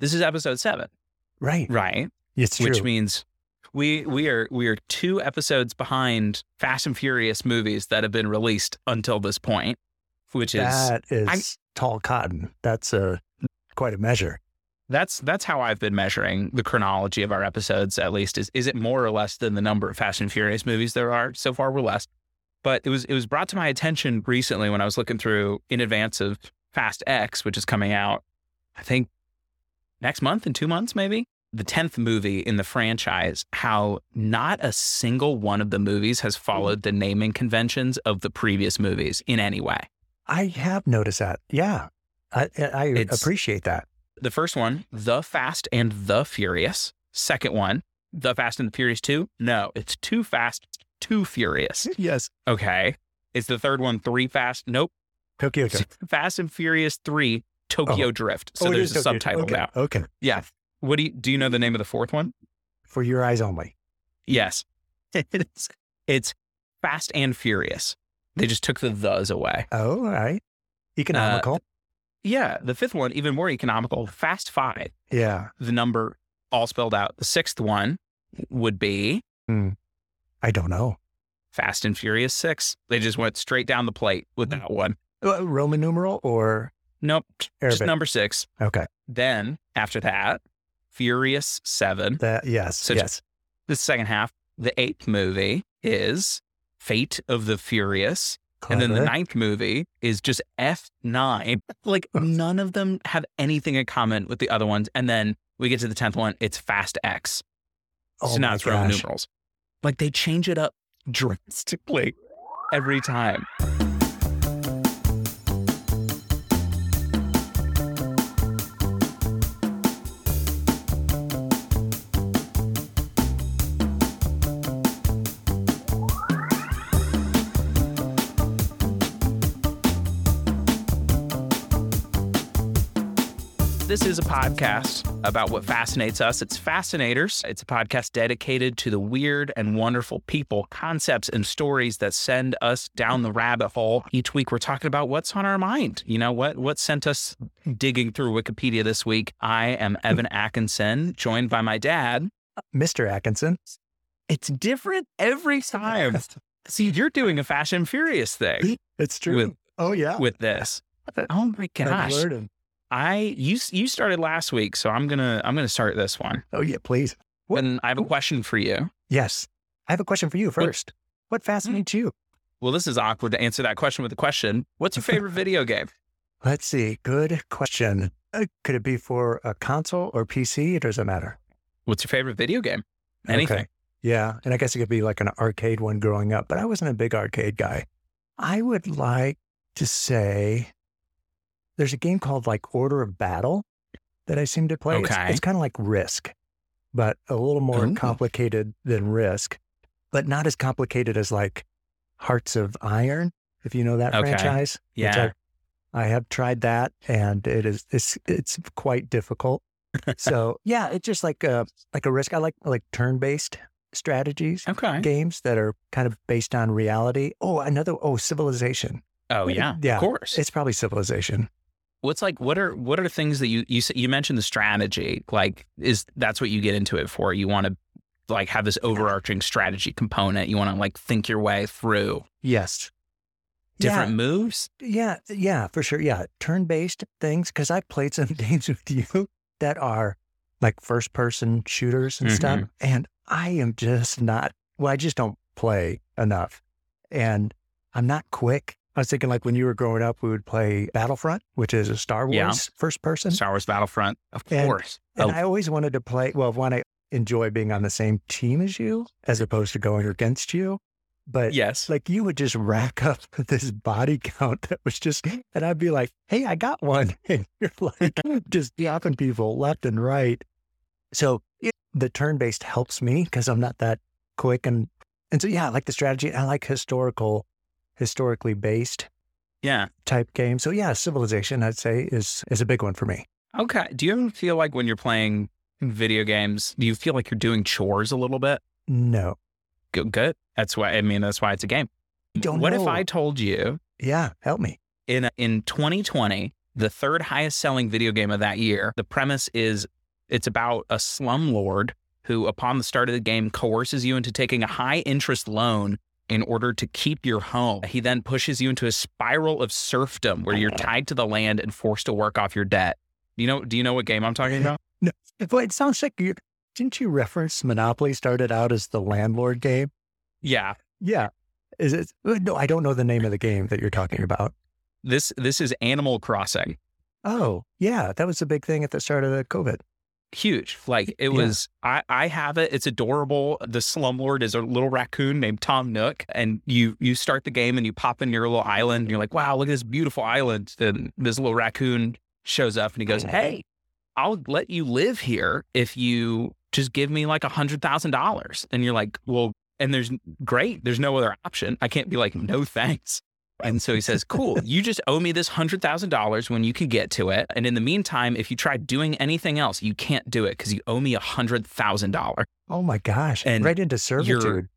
This is episode seven, Right. right? It's true. Which means we we are we are two episodes behind Fast and Furious movies that have been released until this point, which is that is I- tall cotton. That's a quite a measure. that's that's how I've been measuring the chronology of our episodes. At least is is it more or less than the number of Fast and Furious movies there are so far? We're less, but it was it was brought to my attention recently when I was looking through in advance of Fast X, which is coming out, I think next month in two months maybe. The tenth movie in the franchise, how not a single one of the movies has hmm. followed the naming conventions of the previous movies in any way. I have noticed that. Yeah. I, I It's- appreciate that. The first one, The Fast and the Furious. Second one, The Fast and the Furious 2. No, it's Too Fast, Too Furious. Yes. Okay. Is the third one Three Fast? Nope. Tokyo. Fast and Furious 3, Tokyo oh. Drift. So Oh, there's a subtitle okay. now. Okay. Yeah. What do you do you know the name of the fourth one? For your eyes only. Yes. It's it's Fast and Furious. They just took the thes away. Oh, all right. Economical. Uh, yeah. The fifth one, even more economical, Fast Five. yeah. The number all spelled out. The sixth one would be hmm. I don't know. Fast and Furious 6. They just went straight down the plate with hmm. that one. Uh, Roman numeral or Nope, just number 6. okay. Then after that, Furious 7. That yes. So yes. The second half, the eighth movie is Fate of the Furious. And then the ninth movie is just F9. Like none of them have anything in common with the other ones. And then we get to the 10th one, it's Fast X. Oh so now it's Roman numerals. Like they change it up drastically every time. This is a podcast about what fascinates us. It's Fascinators. It's a podcast dedicated to the weird and wonderful people, concepts, and stories that send us down the rabbit hole. Each week, we're talking about what's on our mind. You know, what what sent us digging through Wikipedia this week. I am Evan Atkinson, joined by my dad. Mr. Atkinson. It's different every time. See, you're doing a Fast and Furious thing It's true. With- oh yeah. with this. Oh my gosh. I you you started last week, so I'm gonna I'm gonna start this one. Oh yeah, please. What- And I have a question for you. Yes. I have a question for you first. What fascinates you? Well, this is awkward to answer that question with a question. What's your favorite video game? Let's see. Good question. Uh, could it be for a console or PC? It doesn't matter. What's your favorite video game? Anything. Okay. Yeah. And I guess it could be like an arcade one growing up, but I wasn't a big arcade guy. I would like to say there's a game called like Order of Battle that I seem to play. It's- Okay. It's, kind of like Risk, but a little more Ooh. complicated than Risk, but not as complicated as like Hearts of Iron, if you know that Okay. franchise. Yeah. I, I have tried that and it is it's it's quite difficult. so yeah, it's just like a like a risk. I like like turn based strategies Okay. games that are kind of based on reality. Oh, another oh civilization. Oh yeah. Yeah. Of course. It's probably civilization. What's like what are what are things that you you you mentioned the strategy like is that's what you get into it for? You want to like have this overarching strategy component. You want to like think your way through Yes. different moves. Yeah, yeah, yeah, for sure. Yeah, turn based things because I've played some games with you that are like first person shooters and stuff, Mm-hmm. and I am just not. Well, I just don't play enough, and I'm not quick. I was thinking like when you were growing up, we would play Battlefront, which is a Star Wars Yeah. first person, Star Wars Battlefront, of And- course. and Oh, I always wanted to play. Well, one, I enjoy being on the same team as you, as opposed to going against you. But yes. like you would just rack up this body count that was just, and I'd be like, "Hey, I got one," and you're like just yapping people left and right. So it, the turn based helps me because I'm not that quick, and and so yeah, I like the strategy. I like historical, historically based yeah. type game. So yeah, Civilization, I'd say, is is a big one for me. Okay. Do you ever feel like when you're playing video games, do you feel like you're doing chores a little bit? No, Good. Good. That's why. I mean, that's why it's a game. Don't what if. I told you yeah, help me. in in 2020 the third highest selling video game of that year. The premise is it's about a slumlord who, upon the start of the game, coerces you into taking a high interest loan in order to keep your home. He then pushes you into a spiral of serfdom where you're tied to the land and forced to work off your debt. You know, do you know what game I'm talking about? No, but it sounds like you didn't you reference Monopoly started out as the landlord game? Yeah. Yeah. Is it uh, no, I don't know the name of the game that you're talking about. This this is Animal Crossing. Oh, yeah. That was a big thing at the start of the COVID huge. Like it Yeah. was, I, I have it. It's adorable. The slumlord is a little raccoon named Tom Nook, and you you start the game and you pop in your little island. And you're like, wow, look at this beautiful island. Then this little raccoon shows up and he goes, mm-hmm. hey, I'll let you live here if you just give me like a hundred thousand dollars. And you're like, well, and there's great. There's no other option. I can't be like, no thanks. And so he says, Cool, you just owe me this $100,000 when you can get to it. And in the meantime, if you try doing anything else, you can't do it because you owe me $100,000. Oh my gosh. And right into servitude.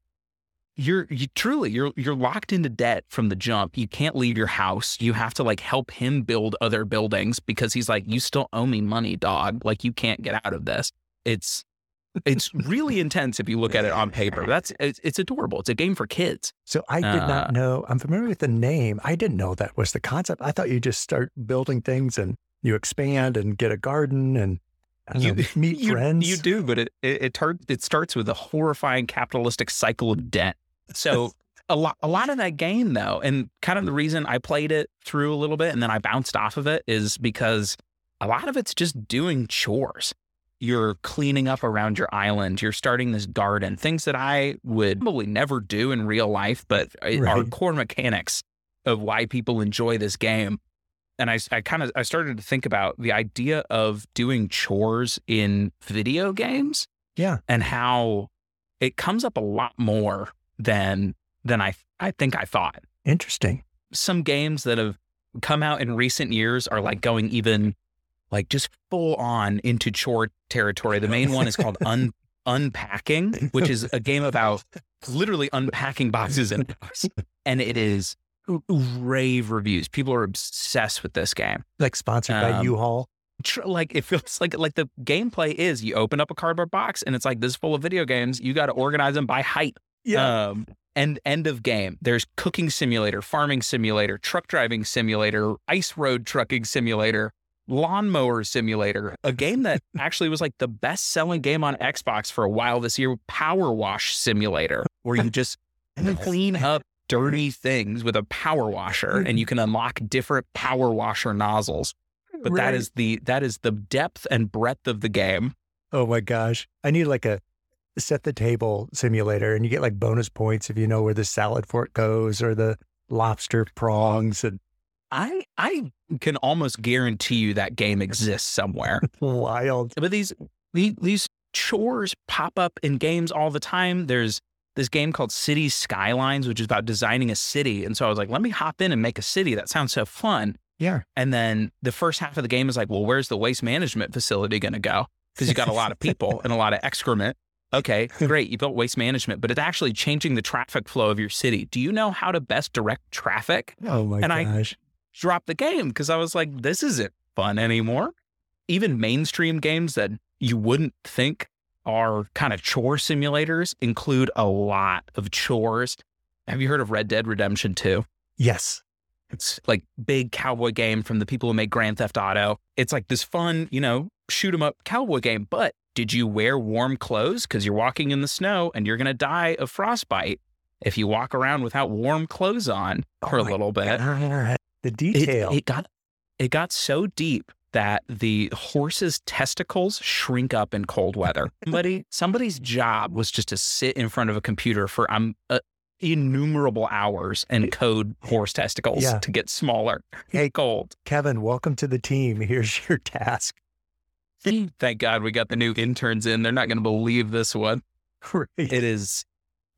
You're you, truly, you're, you're locked into debt from the jump. You can't leave your house. You have to like help him build other buildings because he's like, You still owe me money, dog. Like, you can't get out of this. It's, it's really intense if you look at it on paper. That's it's, it's adorable. It's a game for kids. So I did Uh, not know. I'm familiar with the name. I didn't know that was the concept. I thought you just start building things and you expand and get a garden and You- know, meet you, friends. You do, but it it it, it starts with a horrifying capitalistic cycle of debt. So a lot a lot of that game though, and kind of the reason I played it through a little bit and then I bounced off of it is because a lot of it's just doing chores. You're cleaning up around your island. You're starting this garden. Things that I would probably never do in real life, but are core mechanics of why people enjoy this game and I, I kind of I started to think about the idea of doing chores in video games Yeah. and how it comes up a lot more than than I I think I thought. Interesting. Some games that have come out in recent years are like going even like just full on into chore territory. The main one is called Un Unpacking, which is a game about literally unpacking boxes in a. And it is rave reviews. People are obsessed with this game. Like sponsored by Um, U-Haul. Tr- Like it feels like like the gameplay is you open up a cardboard box and it's like this is full of video games. You got to organize them by height. Um, and end of game. There's cooking simulator, farming simulator, truck driving simulator, ice road trucking simulator, lawnmower simulator. A game that actually was like the best selling game on Xbox for a while this year, Power Wash Simulator, where you just clean up dirty things with a power washer mm-hmm. and you can unlock different power washer nozzles. But that Right. is the that is the depth and breadth of the game. Oh my gosh. I need like a set the table simulator and you get like bonus points if you know where the salad fork goes or the lobster prongs and I I can almost guarantee you that game exists somewhere. wild. but these the- these chores pop up in games all the time. There's this game called City Skylines, which is about designing a city. And so I was like, let me hop in and make a city. That sounds so fun. Yeah. And then the first half of the game is like, well, where's the waste management facility going to go? Because you got a lot of people and a lot of excrement. Okay, great. You built waste management, but it's actually changing the traffic flow of your city. Do you know how to best direct traffic? Oh my And I- Drop the game because I was like, this isn't fun anymore. Even mainstream games that you wouldn't think are kind of chore simulators include a lot of chores. Have you heard of Red Dead Redemption 2? yes. It's like big cowboy game from the people who make Grand Theft Auto. It's like this fun, you know, shoot 'em up cowboy game. But did you wear warm clothes because you're walking in the snow and you're going to die of frostbite if you walk around without warm clothes on for Oh a little bit? God. The it, detail. it got it got so deep that the horse's testicles shrink up in cold weather. Somebody somebody's job was just to sit in front of a computer for um uh, innumerable hours and code horse testicles Yeah. to get smaller. Hey. cold. Kevin, welcome to the team. Here's your task. Thank God we got the new interns in. They're not going to believe this one. Right. It is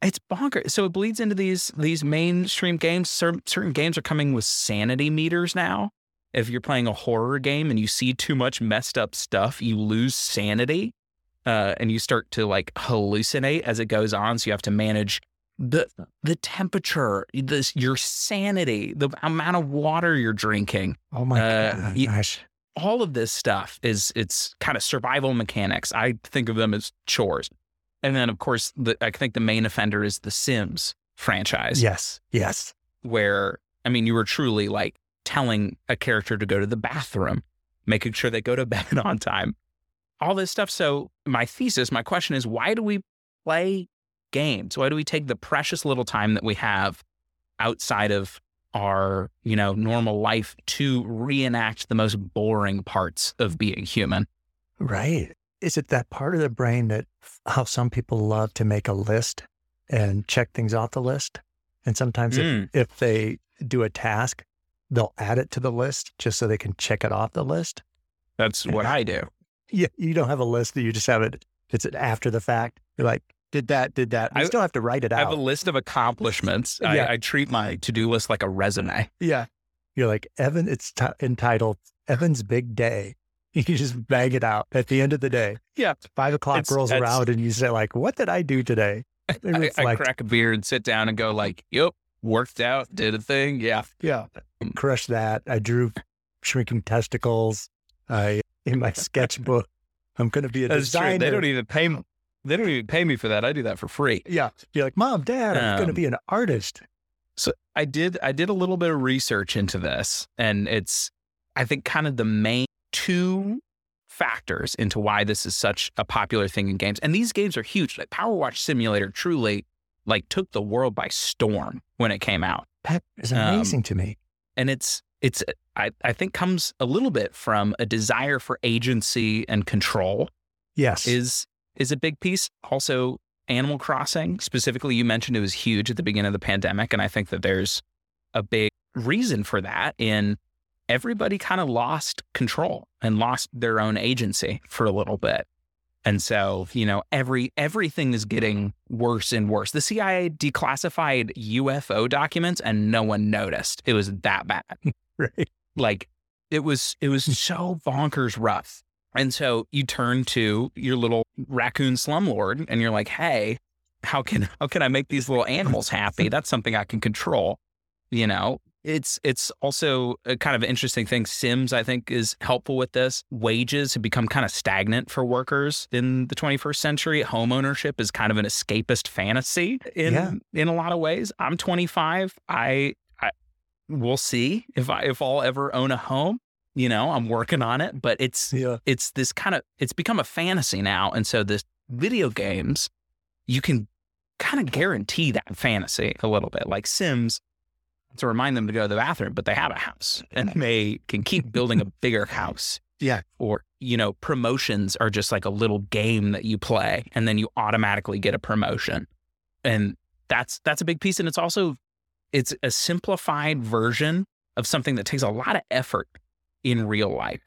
it's bonkers. So it bleeds into these these mainstream games. Certain, certain games are coming with sanity meters now. If you're playing a horror game and you see too much messed up stuff, you lose sanity, uh, and you start to like hallucinate as it goes on. So you have to manage the the temperature, this your sanity, the amount of water you're drinking. Oh my Uh, gosh. All of this stuff is it's kind of survival mechanics. I think of them as chores. And then of course the I think the main offender is the Sims franchise. Yes. Yes. Where I mean you were truly like telling a character to go to the bathroom, making sure they go to bed on time. All this stuff. So my thesis, my question is why do we play games? Why do we take the precious little time that we have outside of our, you know, normal life to reenact the most boring parts of being human? Right. Is it that part of the brain that how some people love to make a list and check things off the list? And sometimes if, Mm. if they do a task, they'll add it to the list just so they can check it off the list. That's what I do. Yeah. You don't have a list that you just have it. It's an after the fact. You're like, did that, did that. You I- still have to write it out. I have a list of accomplishments. Yeah. I, I treat my to-do list like a resume. yeah. You're like, Evan, it's t- entitled Evan's Big Day. You just bang it out at the end of the day. Yeah. Five o'clock It's- rolls it's- around and you say, like, what did I do today? I, it's I like, crack a beer and sit down and go like, "Yep, worked out, did a thing, yeah." Yeah. Crush that. I drew shrinking testicles. I in my sketchbook. I'm gonna be a That's true. designer. They don't even pay me. They don't even pay me for that. I do that for free. yeah. You're like, Mom, Dad, I'm gonna Um, be an artist. So I did. I did a little bit of research into this, and it's I think kind of the main two factors into why this is such a popular thing in games. And these games are huge. Like Power Wash Simulator truly like took the world by storm when it came out. That is um, amazing to me. and it's it's I, I think comes a little bit from a desire for agency and control Yes. is is a big piece also animal crossing specifically you mentioned it was huge at the beginning of the pandemic and i think that there's a big reason for that in everybody kind of lost control and lost their own agency for a little bit. And so you know every everything is getting worse and worse. The cia declassified ufo documents and no one noticed. It was that bad. Right. like it was it was so bonkers rough. And so you turn to your little raccoon slumlord and you're like hey how can how can i make these little animals happy? That's something i can control you know it's it's also a kind of interesting thing. Sims i think is helpful with this. Wages have become kind of stagnant for workers in the 21st century. Home ownership is kind of an escapist fantasy in Yeah. in a lot of ways. I'm 25 i i we'll see if i if i'll ever own a home. You know i'm working on it but it's Yeah. it's this kind of it's become a fantasy now. And so this video games you can kind of guarantee that fantasy a little bit. Like sims to remind them to go to the bathroom but they have a house and they can keep building a bigger house Yeah. or you know promotions are just like a little game that you play and then you automatically get a promotion. And that's that's a big piece and it's also it's a simplified version of something that takes a lot of effort in real life.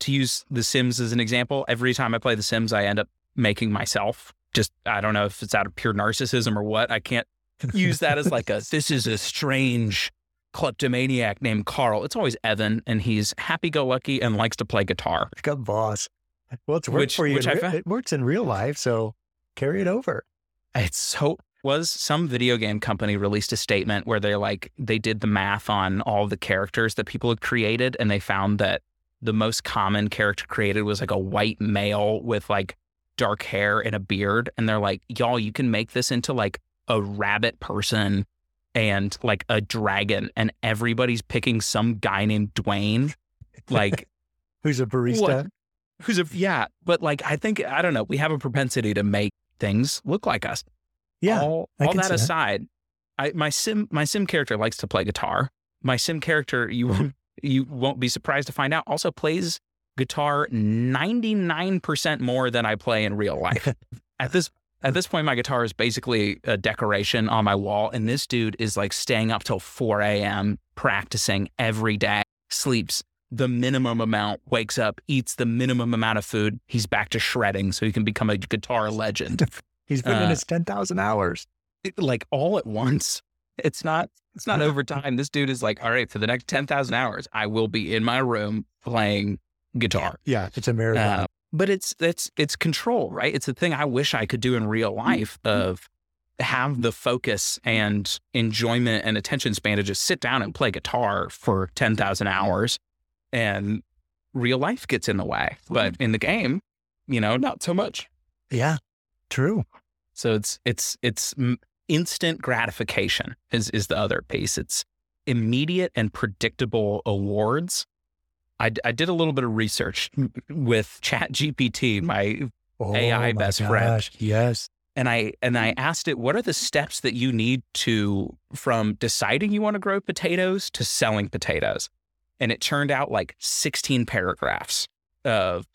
To use the sims as an example every time i play the sims i end up making myself. Just i don't know if it's out of pure narcissism or what i can't use that as like a this is a strange kleptomaniac named carl it's always evan and he's happy-go-lucky and likes to play guitar a boss. Well, it's worked Which- for you. which re- found- it works in real life, so carry it over. It's so was some video game company released a statement where they're like they did the math on all the characters that people had created and they found that the most common character created was like a white male with like dark hair and a beard and they're like y'all you can make this into like a rabbit person and like a dragon and everybody's picking some guy named Dwayne like Who's a barista? What? who's a yeah but like I think I don't know we have a propensity to make things look like us Yeah. all, all that see that. aside, I my sim my sim character likes to play guitar. My sim character, you won't you won't be surprised to find out, also plays guitar ninety nine percent more than I play in real life. at this at this point, my guitar is basically a decoration on my wall, and this dude is like staying up till four a.m. practicing every day. Sleeps the minimum amount, wakes up, eats the minimum amount of food. He's back to shredding, so he can become a guitar legend. He's put in uh, his 10,000 hours. it- like all at once. It's not it's not over time. This dude is like, all right, for the next ten thousand hours, I will be in my room playing guitar. Yeah. It's a marathon. Uh, but it's it's it's control, right? It's the thing I wish I could do in real mm-hmm. life of have the focus and enjoyment and attention span to just sit down and play guitar for 10,000 hours and real life gets in the way. But mm-hmm. in the game, you know, not so much. Yeah, true. So it's it's it's instant gratification is is the other piece. It's immediate and predictable awards. I, I did a little bit of research hmm. with Chat GPT, my oh AI my best gosh, friend. Yes. And I and I hmm. asked it, what are the steps that you need to from deciding you want to grow potatoes to selling potatoes? And it turned out like 16 paragraphs of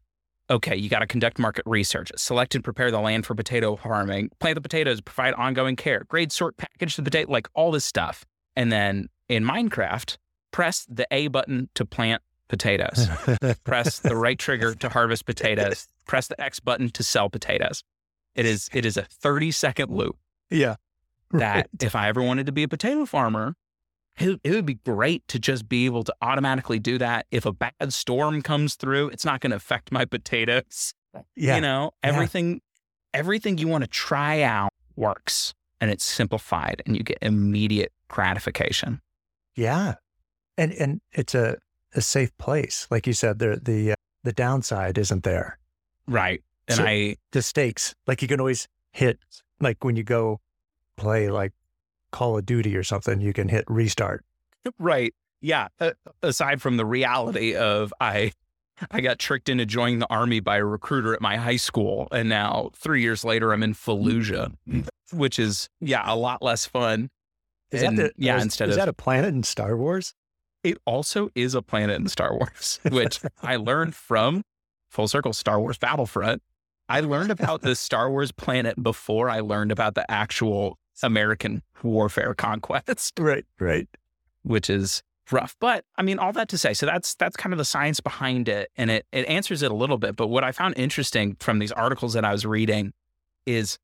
okay, you got to conduct market research, select and prepare the land for potato farming, plant the potatoes, provide ongoing care, grade, sort, package the potato, like all this stuff. And then in Minecraft, press the A button to plant potatoes, press the right trigger to harvest potatoes, press the X button to sell potatoes. It is it is a 30 second loop. Yeah. That right. if I ever wanted to be a potato farmer, it, it would be great to just be able to automatically do that. If a bad storm comes through, it's not going to affect my potatoes. Yeah. You know, everything yeah. everything you want to try out works and it's simplified and you get immediate gratification. Yeah. And and it's a a safe place. Like you said, the the uh, the downside isn't there. Right. And so I the stakes, like you can always hit like when you go play like Call of Duty or something, you can hit restart. Right. Yeah. Uh, aside from the reality of I I got tricked into joining the army by a recruiter at my high school and now 3 years later I'm in Fallujah, which is yeah, a lot less fun. Is and, that the, yeah, is, instead is of, that a planet in Star Wars? It also is a planet in Star Wars, which I learned from full circle Star Wars Battlefront. I learned about the Star Wars planet before I learned about the actual American warfare conquest. Right, right. Which is rough. But I mean, all that to say, so that's that's kind of the science behind it. And it it answers it a little bit. But what I found interesting from these articles that I was reading is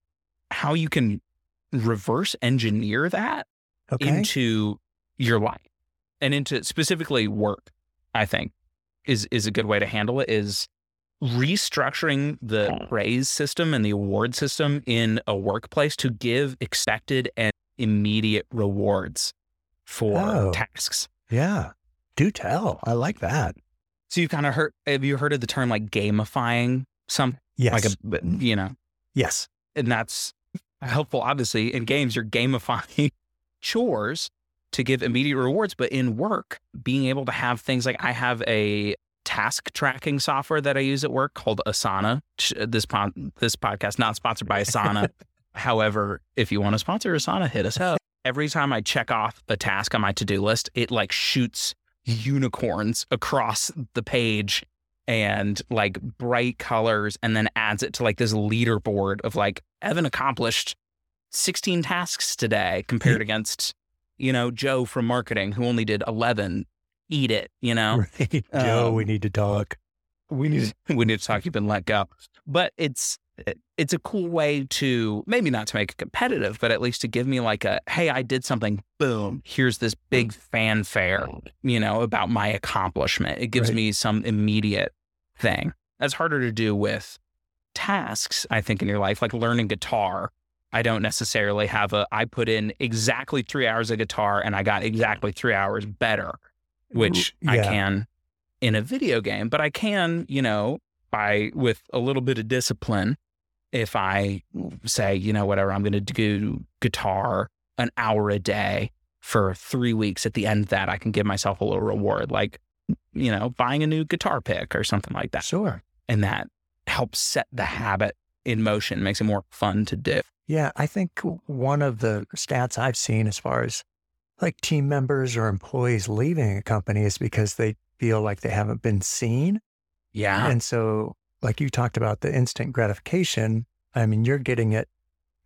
how you can reverse engineer that okay. into your life and into specifically work, I think is is a good way to handle it is restructuring the praise system and the award system in a workplace to give expected and immediate rewards for oh, tasks. Yeah. Do tell. I like that. So you kind of heard have you heard of the term like gamifying some yes. like a you know. Yes. And that's helpful obviously in games you're gamifying chores to give immediate rewards but in work being able to have things like I have a task tracking software that I use at work called Asana. Uh, this this podcast not sponsored by Asana. However, if you want to sponsor Asana, hit us up. Every time I check off a task on my to-do list, it like shoots unicorns across the page and like bright colors and then adds it to like this leaderboard of like Evan accomplished 16 tasks today compared against you know Joe from marketing who only did 11 eat it, you know? Right. Joe, um, we need to talk. We need we need to talk. You've been let go. But it's it's a cool way to maybe not to make it competitive, but at least to give me like a hey, I did something. Boom! Here's this big fanfare, you know, about my accomplishment. It gives right. me some immediate thing. That's harder to do with tasks, I think, in your life, like learning guitar. I don't necessarily have a. I put in exactly three hours of guitar and I got exactly three hours better which yeah. I can in a video game, but I can, you know, by with a little bit of discipline, if I say, you know, whatever, I'm going to do guitar an hour a day for three weeks. At the end of that, I can give myself a little reward, like, you know, buying a new guitar pick or something like that. Sure. And that helps set the habit in motion, makes it more fun to do. Yeah. I think one of the stats I've seen as far as like team members or employees leaving a company is because they feel like they haven't been seen. Yeah. And so, like you talked about the instant gratification, I mean, you're getting it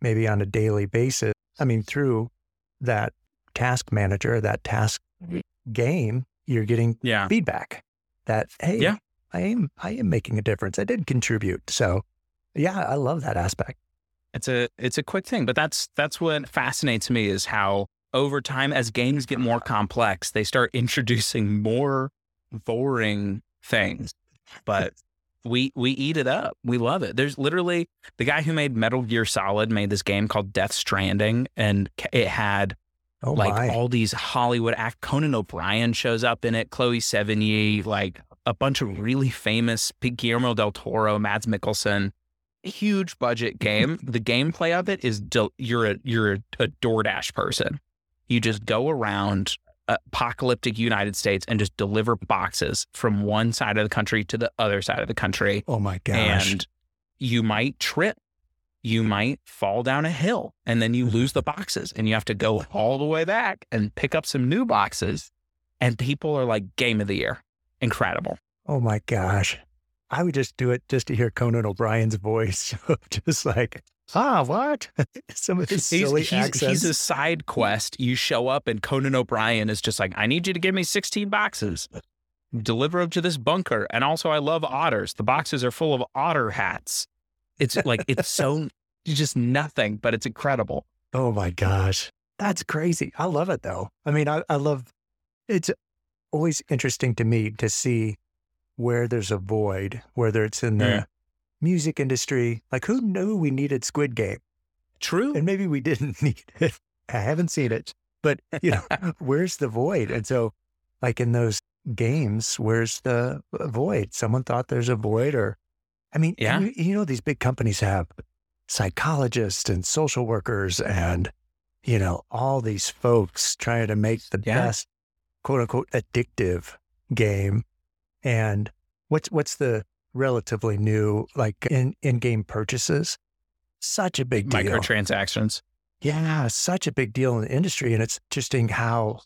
maybe on a daily basis. I mean, through that task manager, that task game, you're getting yeah. feedback that, hey, yeah. I am I am making a difference. I did contribute. So yeah, I love that aspect. It's a it's a quick thing, but that's that's what fascinates me is how over time, as games get more uh-huh. complex, they start introducing more boring things. But we we eat it up. We love it. There's literally the guy who made Metal Gear Solid made this game called Death Stranding, and it had Oh like my. all these Hollywood act. Conan O'Brien shows up in it. Chloe Sevigny, like a bunch of really famous Guillermo del Toro, Mads Mikkelsen. Huge budget game. the gameplay of it is del- you're a you're a, a DoorDash person. You just go around uh, apocalyptic United States and just deliver boxes from one side of the country to the other side of the country. oh my gosh. And you might trip. You might fall down a hill and then you lose the boxes and you have to go all the way back and pick up some new boxes. And people are like, game of the year. Incredible. oh my gosh. I would just do it just to hear Conan O'Brien's voice. just like, ah, what? Some of his He's, silly he's, accents. he's a side quest. You show up and Conan O'Brien is just like, I need you to give me 16 boxes. Deliver them to this bunker. And also, I love otters. The boxes are full of otter hats. It's like, it's so just nothing, but it's incredible. Oh my gosh. That's crazy. I love it though. I mean, I, I love it's always interesting to me to see where there's a void, whether it's in the Yeah. music industry. Like who knew we needed Squid Game? True. And maybe we didn't need it. I haven't seen it. But you know, where's the void? And so like in those games, where's the uh, void? Someone thought there's a void or I mean, Yeah. you, you know, these big companies have psychologists and social workers and, you know, all these folks trying to make the Yeah. best quote unquote addictive game. And what's, what's the relatively new, like in, in game purchases? Such a big deal. Microtransactions. Yeah, such a big deal in the industry. And it's interesting how,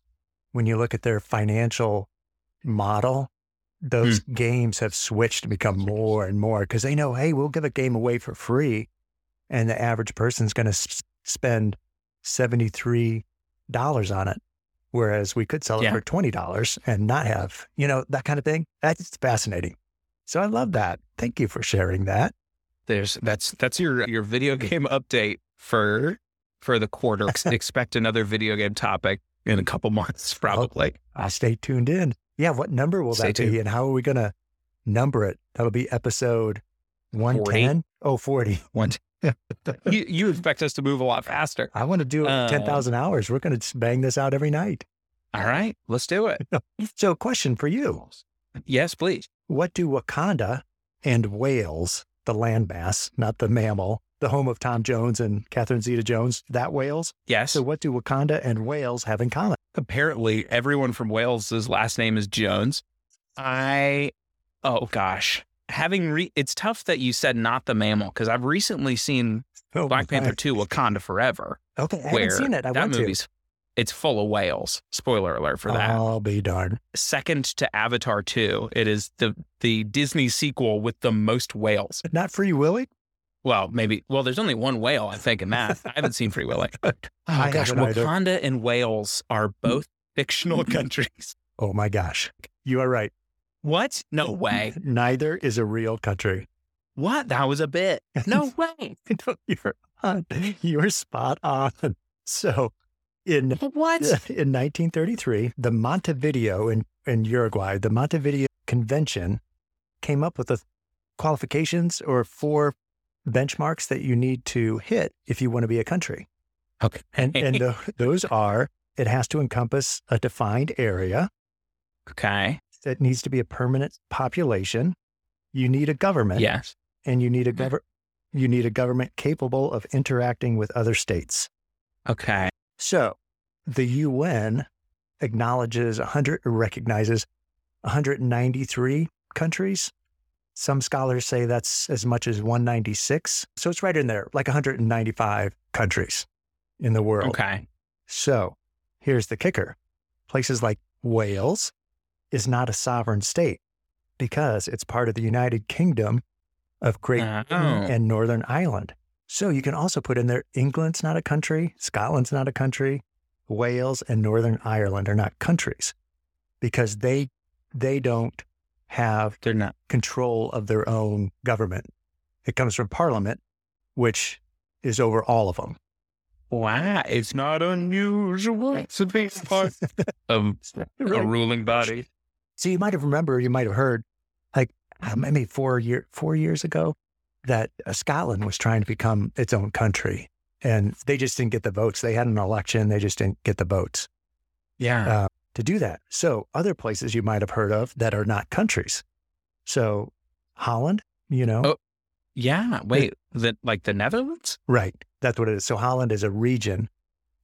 when you look at their financial model, those hmm. games have switched to become more and more because they know, hey, we'll give a game away for free. And the average person's going to spend $73 on it. Whereas we could sell it Yeah. for $20 and not have, you know, that kind of thing. That's fascinating. So I love that. Thank you for sharing that. There's that's that's your your video game update for for the quarter. Expect another video game topic in a couple months, oh, probably. I stay tuned in. Yeah, what number will Stay that be? And how are we going to number it? That'll be episode 110? Oh, 40. One. you you expect us to move a lot faster. I want to do Uh, 10,000 hours. We're going to bang this out every night. All right, let's do it. So, a question for you Yes, please. What do Wakanda and Wales, the landmass, not the mammal, the home of Tom Jones and Catherine Zeta Jones, that Wales? Yes. So, what do Wakanda and Wales have in common? apparently everyone from Wales's last name is Jones. I oh gosh. Having re- it's tough that you said not the mammal because I've recently seen Oh, Black my- Panther 2 Wakanda Forever Okay, I haven't seen it. I that movie's it's full of whales. Spoiler alert for that. I'll be darned. Second to Avatar 2, it is the the Disney sequel with the most whales. Not Free Willy? Well, maybe well there's only one whale I think in that. I haven't seen Free Willy. Oh I gosh, haven't either. Wakanda and Wales are mm. both fictional countries. Oh my gosh. You are right. What? No way. Neither is a real country. What? That was a bit. No way. No, You're on. You're spot on. So, in What? in 1933, the Montevideo in, in Uruguay, the Montevideo Convention came up with the qualifications or four benchmarks that you need to hit if you want to be a country. Okay. And, and tho- those are it has to encompass a defined area, Okay. It needs to be a permanent population, you need a government, Yes. and you need a mm-hmm. gover- you need a government capable of interacting with other states. Okay. So, the UN acknowledges 100 recognizes 193 countries. Some scholars say that's as much as 196. So it's right in there, like 195 countries in the world. Okay. So, here's the kicker. Places like Wales is not a sovereign state because it's part of the United Kingdom of Great Britain Oh. and Northern Ireland. So you can also put in there England's not a country, Scotland's not a country, Wales and Northern Ireland are not countries because they they don't have They're not. control of their own government. It comes from parliament, which is over all of them. Wow. It's not unusual to be part of a ruling body. So you might have remembered, you might have heard, like uh, maybe four year four years ago that uh, Scotland was trying to become its own country, and they just didn't get the votes. They had an election, they just didn't get the votes Yeah. uh, to do that. So other places you might have heard of that are not countries. So Holland, you know, Oh. yeah. Wait, the like the Netherlands? right? That's what it is. So Holland is a region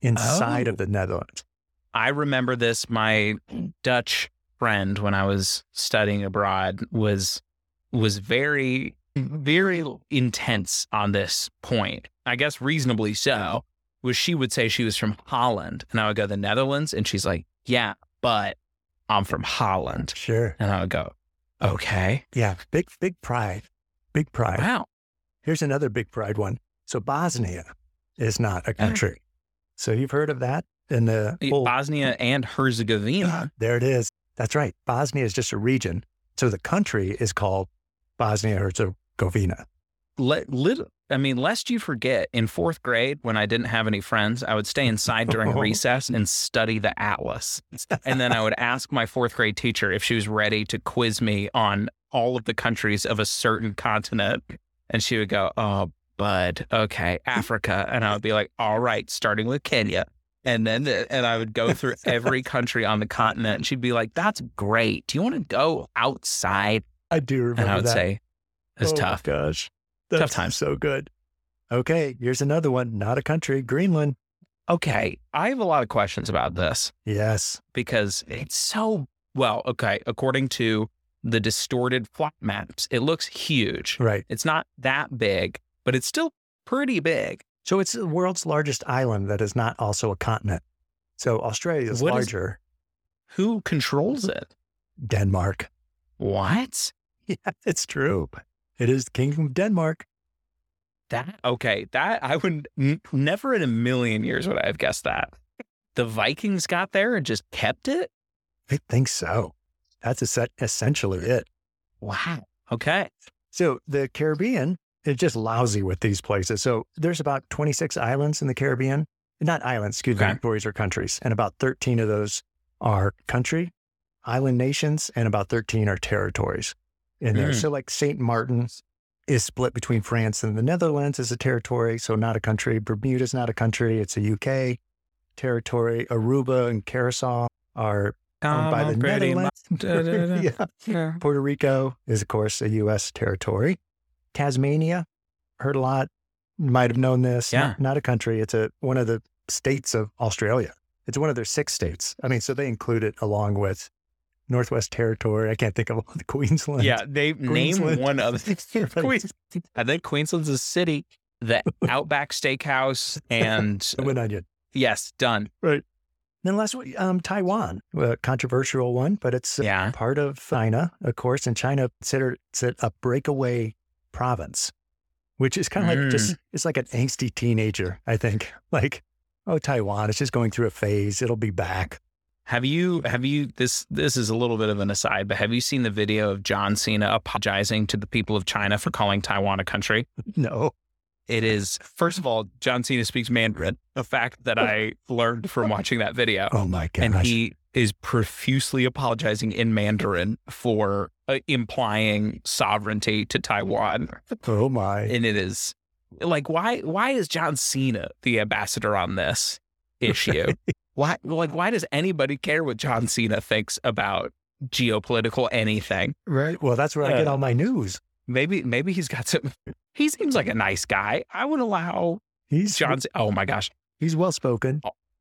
inside Oh. of the Netherlands. I remember this. My Dutch friend, when I was studying abroad, was was very very intense on this point. I guess reasonably so. Was she would say she was from Holland, and I would go the Netherlands, and she's like, "Yeah, but I'm from Holland," Sure. and I would go, "Okay, Yeah. Big big pride. Big pride. wow, Here's another big pride one. So Bosnia is not a country. So you've heard of that in the whole, Bosnia and Herzegovina." there it is. That's right. Bosnia is just a region. So the country is called Bosnia Herzegovina. Let, lit, I mean, lest you forget, in fourth grade, when I didn't have any friends, I would stay inside during recess and study the atlas. And then I would ask my fourth grade teacher if she was ready to quiz me on all of the countries of a certain continent. And she would go, Oh, bud, okay, Africa. And I would be like, All right, starting with Kenya. And then, and I would go through every country on the continent. And she'd be like, That's great. Do you want to go outside? I do remember And I would that. say, It's oh tough. gosh. Tough That's times. So good. Okay. Here's another one. Not a country. Greenland. Okay. I have a lot of questions about this. Yes. because it's so well, okay, according to the distorted flat maps, it looks huge. Right. It's not that big, but it's still pretty big. So it's the world's largest island that is not also a continent. So Australia is What is- larger. Who controls it? Denmark. What? Yeah, it's true. It is the Kingdom of Denmark. That okay, that I would n- never in a million years would I have guessed that. The Vikings got there and just kept it? I think so. That's es- essentially it. Wow. Okay. So the Caribbean is just lousy with these places. So there's about 26 islands in the Caribbean. Not islands, excuse me, Okay. territories or countries. And about 13 of those are country, island nations, and about 13 are territories in there. Mm. So like St. Martin is split between France and the Netherlands as a territory. So not a country. Bermuda's not a country. It's a UK territory. Aruba and Curacao are owned by the Come on, pretty Netherlands. Yeah. Yeah. Puerto Rico is, of course, a U.S. territory. Tasmania, heard a lot, might have known this. Yeah. Not, not a country. It's a one of the states of Australia. It's one of their six states. I mean, so they include it along with Northwest Territory. I can't think of all the Queensland. Yeah, they name one of. Queens. I think Queensland's a city. The Outback Steakhouse and Went on you. yes, done. Right. Then last one, um, Taiwan, a controversial one, but it's uh, Yeah. part of China, of course, and China considered it a breakaway province, which is kind of like just mm. it's like an angsty teenager, I think. Like, oh, Taiwan, it's just going through a phase. It'll be back. Have you have you this this is a little bit of an aside, but have you seen the video of John Cena apologizing to the people of China for calling Taiwan a country? No. It is first of all, John Cena speaks Mandarin, a fact that oh. I learned from watching that video. Oh my gosh. and he is profusely apologizing in Mandarin for uh, implying sovereignty to Taiwan. oh my. and it is like why why is John Cena the ambassador on this issue? why like why does anybody care what John Cena thinks about geopolitical anything? right. Well, that's where I get Uh, all my news. Maybe maybe he's got some he seems like a nice guy. I would allow He's John Oh my gosh. he's well spoken.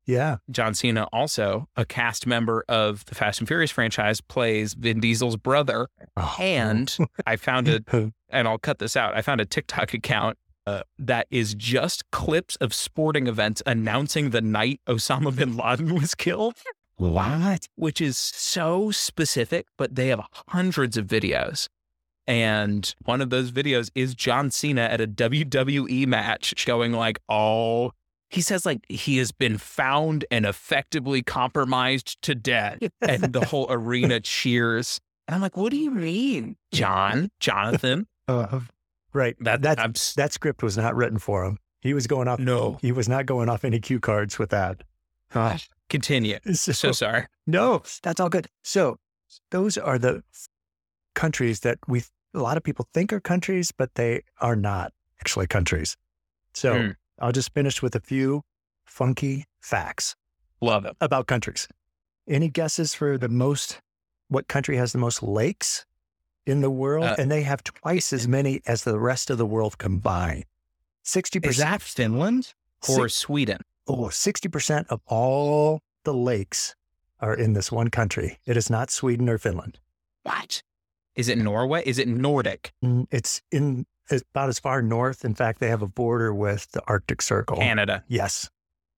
Yeah. John Cena also a cast member of the Fast and Furious franchise plays Vin Diesel's brother Oh. and I found a and I'll cut this out. I found a TikTok account uh, that is just clips of sporting events announcing the night Osama bin Laden was killed, what? which is so specific, but they have hundreds of videos. And one of those videos is John Cena at a WWE match showing like all he says like he has been found and effectively compromised to death and the whole arena cheers. And I'm like, what do you mean, John, Jonathan? Uh, right. That That I'm that script was not written for him. He was going off. no. He was not going off any cue cards with that. Gosh. Continue. So, So sorry. no, that's all good. So those are the countries that we a lot of people think are countries, but they are not actually countries. So Hmm. I'll just finish with a few funky facts Love it. about countries. Any guesses for the most, what country has the most lakes in the world? Uh, and they have twice as many as the rest of the world combined. 60%. Is that Finland or Six- Sweden? oh, 60% of all the lakes are in this one country. It is not Sweden or Finland. What? Is it Norway? Is it Nordic? Mm, It's in it's about as far north. In fact, they have a border with the Arctic Circle. Canada. Yes.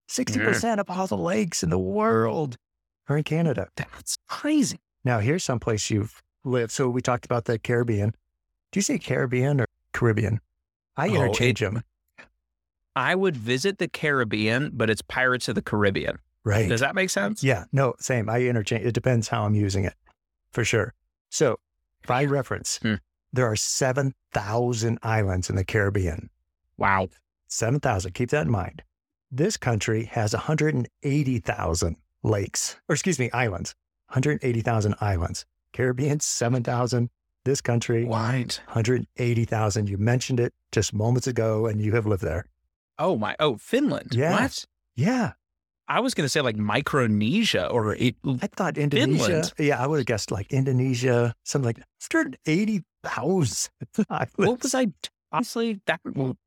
60% of all the lakes in the world are in Canada. That's crazy. Now, here's someplace you've lived. So we talked about the Caribbean. Do you say Caribbean or Caribbean? I Oh, interchange it- them. I would visit the Caribbean, but it's Pirates of the Caribbean. Right. Does that make sense? Yeah. No, same. I interchange. It depends how I'm using it for sure. So by reference, Hmm. There are 7,000 islands in the Caribbean. Wow. 7,000. Keep that in mind. This country has 180,000 lakes, or excuse me, islands. 180,000 islands. Caribbean, 7,000. This country, What? 180,000. You mentioned it just moments ago, and you have lived there. Oh my. Oh, Finland. Yeah. What? Yeah. I was going to say like Micronesia or I thought Indonesia. Finland. Yeah, I would have guessed like Indonesia, something like 180,000 islands. what was I? Honestly, that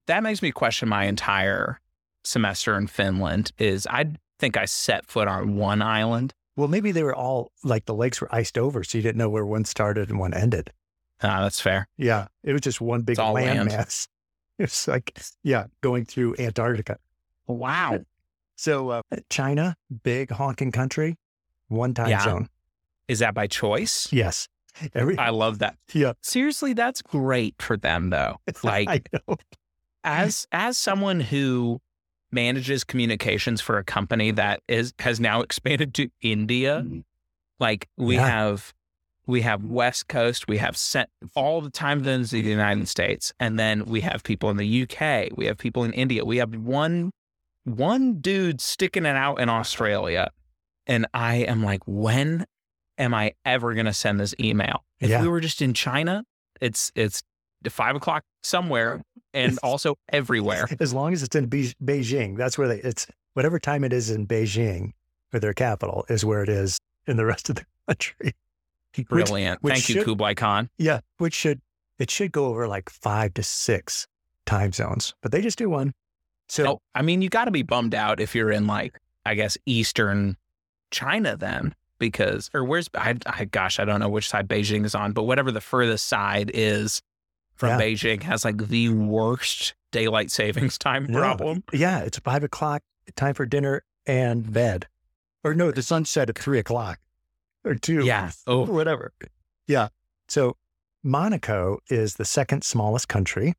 that makes me question my entire semester in Finland. Is I think I set foot on one island. Well, maybe they were all like the lakes were iced over, so you didn't know where one started and one ended. Ah, that's fair. Yeah, it was just one big all land. landmass. It's like, yeah, going through Antarctica. Wow. So uh, China, big honking country, one time Yeah. zone. Is that by choice? Yes, every I love that. yeah. Seriously, that's great for them though. Like as as someone who manages communications for a company that is has now expanded to India, mm-hmm. like we Yeah. have we have West Coast, we have sent all the time zones in the United States, and then we have people in the UK, we have people in India, we have one one dude sticking it out in Australia, and I am like, when am I ever going to send this email? If Yeah. we were just in China, it's it's five o'clock somewhere, and also everywhere. As long as it's in Be- Beijing, that's where they. It's whatever time it is in Beijing, or their capital, is where it is in the rest of the country. Brilliant. which Thank you, should- Kublai Khan. Yeah, which should it should go over like five to six time zones, but they just do one. So Oh, I mean, you got to be bummed out if you're in like, I guess, Eastern China then, because, or where's, I, I gosh, I don't know which side Beijing is on, but whatever the furthest side is from Yeah. Beijing has like the worst daylight savings time No. problem. yeah, it's five o'clock, time for dinner and bed, or no, the sunset at three o'clock or two. Yeah. Oh, whatever. Yeah. So Monaco is the second smallest country.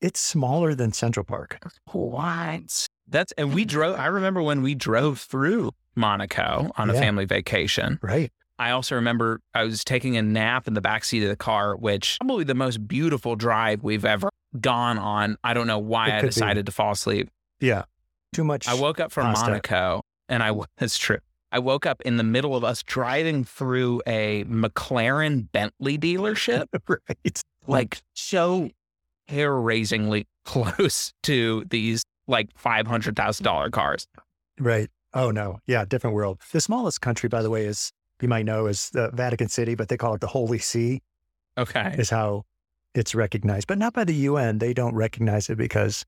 It's smaller than Central Park. what? That's, and we mm. drove, I remember when we drove through Monaco on a Yeah. family vacation. Right. I also remember I was taking a nap in the back seat of the car, which probably the most beautiful drive we've ever gone on. I don't know why It I could be. decided to fall asleep. Yeah. Too much. I woke up from pasta. Monaco and I was true. I woke up in the middle of us driving through a McLaren Bentley dealership, right. like so hair raisingly close to these like $500,000 cars. Right. Oh no. Yeah. Different world. The smallest country, by the way, is you might know is the Vatican City, but they call it the Holy See. Okay. Is how it's recognized, but not by the UN. They don't recognize it because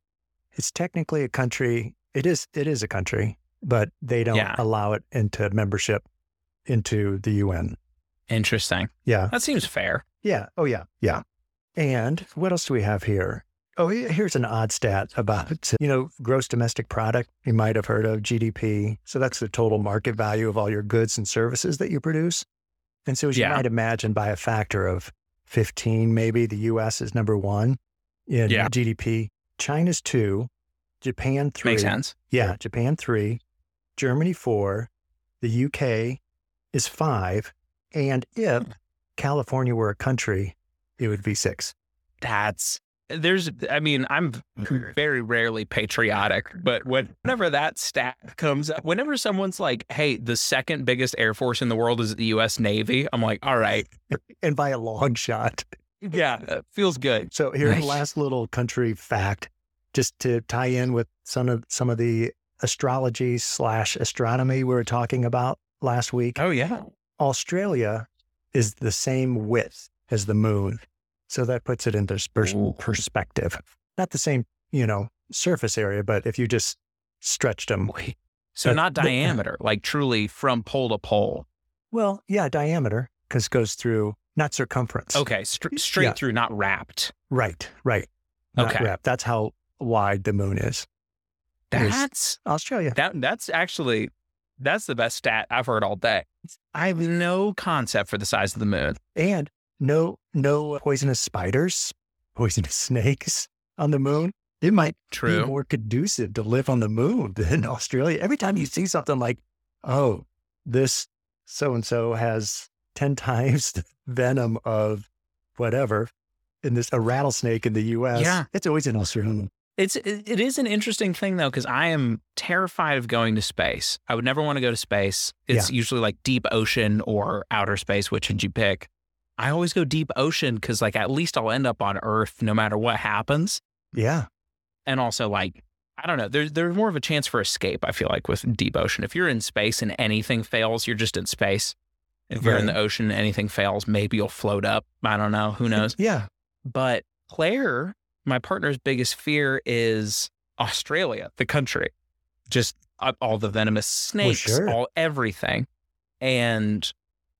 it's technically a country. It is. It is a country, but they don't Yeah. allow it into membership into the UN. Interesting. Yeah. That seems fair. Yeah. Oh, yeah. Yeah. And what else do we have here? Oh, here's an odd stat about, uh, you know, gross domestic product. You might have heard of GDP. So that's the total market value of all your goods and services that you produce. And so as you Yeah. might imagine, by a factor of 15, maybe the US is number one in Yeah. GDP. China's two, Japan three. Makes sense. Yeah, Japan three, Germany four, the UK is five, and if California were a country, it would be six. that's there's i mean i'm mm-hmm. very rarely patriotic but whenever that stat comes up whenever someone's like hey the second biggest air force in the world is the us navy i'm like all right And by a long shot. Yeah, it feels good. So here's the last little country fact, just to tie in with some of some of the astrology slash astronomy we were talking about last week. Oh yeah. Australia is the same width as the moon. So that puts it into pers- perspective. Not the same, you know, surface area, but if you just stretched them. So not diameter, like truly from pole to pole. Well, yeah, diameter, because it goes through, not circumference. Okay, str- straight Yeah. through, not wrapped. Right, right. Not Okay. wrapped. That's how wide the moon is. That's Australia. that. That's actually that's the best stat I've heard all day. I have no concept for the size of the moon. And no no poisonous spiders, poisonous snakes on the moon. It might be more conducive to live on the moon than Australia. Every time you see something like, oh, this so and so has 10 times the venom of whatever, in this a rattlesnake in the US, Yeah. it's always in Australia. It's it, it is an interesting thing though because I am terrified of going to space. I would never want to go to space. It's usually like deep ocean or outer space. Which would you pick? I always go deep ocean because like at least I'll end up on Earth no matter what happens. Yeah. And also like I don't know. There's there's more of a chance for escape. I feel like with deep ocean. If you're in space and anything fails, you're just in space. If you're in the ocean and anything fails, maybe you'll float up. I don't know. Who knows? Yeah. But Claire, my partner's biggest fear is Australia, the country, just uh, all the venomous snakes, sure. all everything. And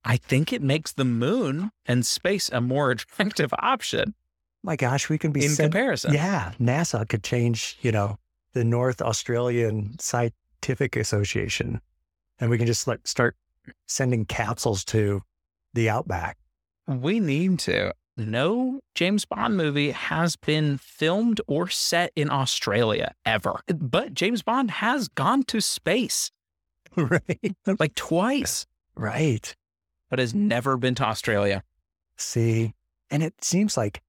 I think it makes the moon and space a more attractive option My gosh, we can be in sent comparison. Yeah, NASA could change, you know, the North Australian Scientific Association, and we can just like start sending capsules to the outback. We need to. No James Bond movie has been filmed or set in Australia ever. But James Bond has gone to space right. like twice, Right. But has never been to Australia. See, and it seems like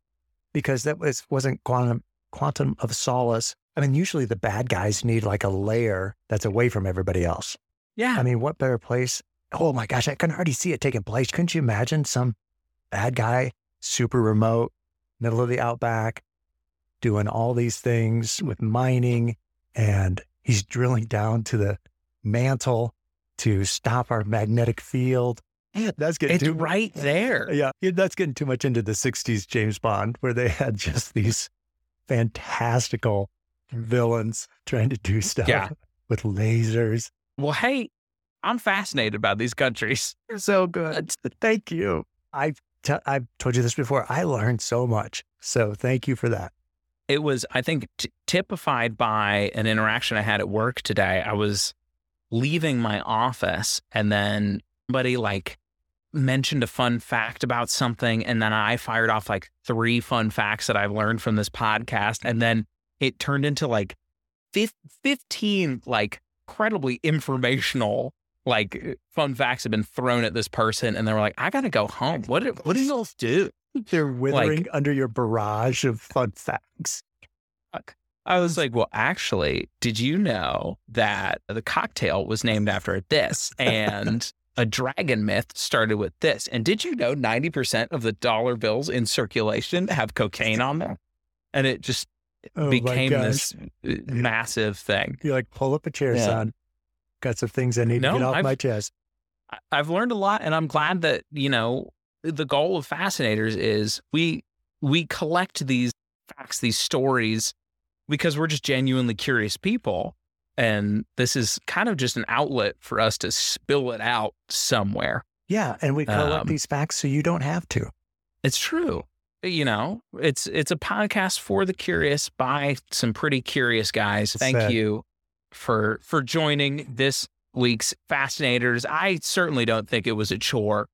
because that was wasn't quantum quantum of solace. I mean, usually the bad guys need like a layer that's away from everybody else. Yeah. I mean, what better place? Oh my gosh, I can already see it taking place. Couldn't you imagine some bad guy, super remote, middle of the outback, doing all these things with mining, and he's drilling down to the mantle to stop our magnetic field. Yeah, that's getting It's too right there. Yeah, that's getting too much into the '60s James Bond, where they had just these fantastical villains trying to do mm, stuff Yeah. with lasers. Well, hey, I'm fascinated about these countries. You're so good. Thank you. I've, t- I've told you this before. I learned so much. So thank you for that. It was, I think, t- typified by an interaction I had at work today. I was leaving my office and then somebody like mentioned a fun fact about something. And then I fired off like three fun facts that I've learned from this podcast. And then it turned into like 15 like incredibly informational like uh, fun facts have been thrown at this person and they were like i gotta go home what did, what did you all do They're withering under your barrage of fun facts. i was like well actually did you know that the cocktail was named after this and a dragon myth started with this and did you know 90% of the dollar bills in circulation have cocaine on them and it just Oh became this massive thing You're like, pull up a chair, Yeah. son. Got some things I need No, to get off I've- my chest. I've learned a lot, and I'm glad that you know the goal of Fascinators is we we collect these facts, these stories, because we're just genuinely curious people, and this is kind of just an outlet for us to spill it out somewhere. Yeah. And we collect Um, these facts so you don't have to. It's true. You know, it's it's a podcast for the curious by some pretty curious guys. Thank sad. you for for joining this week's Fascinators. I certainly don't think it was a chore,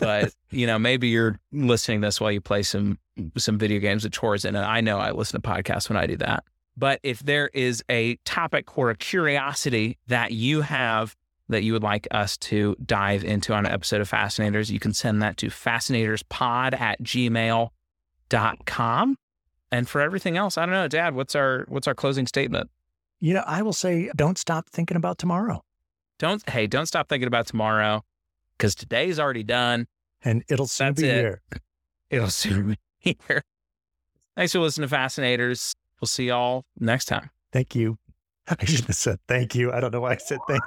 but you know, maybe you're listening to this while you play some some video games with chores in it. I know I listen to podcasts when I do that. But if there is a topic or a curiosity that you have that you would like us to dive into on an episode of Fascinators, you can send that to fascinatorspod at gmail.com. And for everything else, I don't know, Dad, what's our what's our closing statement? You know, I will say, don't stop thinking about tomorrow. Don't hey, don't stop thinking about tomorrow because today's already done. And it'll soon That's be it. here. It'll soon be here. Thanks for listening to Fascinators. We'll see y'all next time. Thank you. I should have said thank you. I don't know why I said thank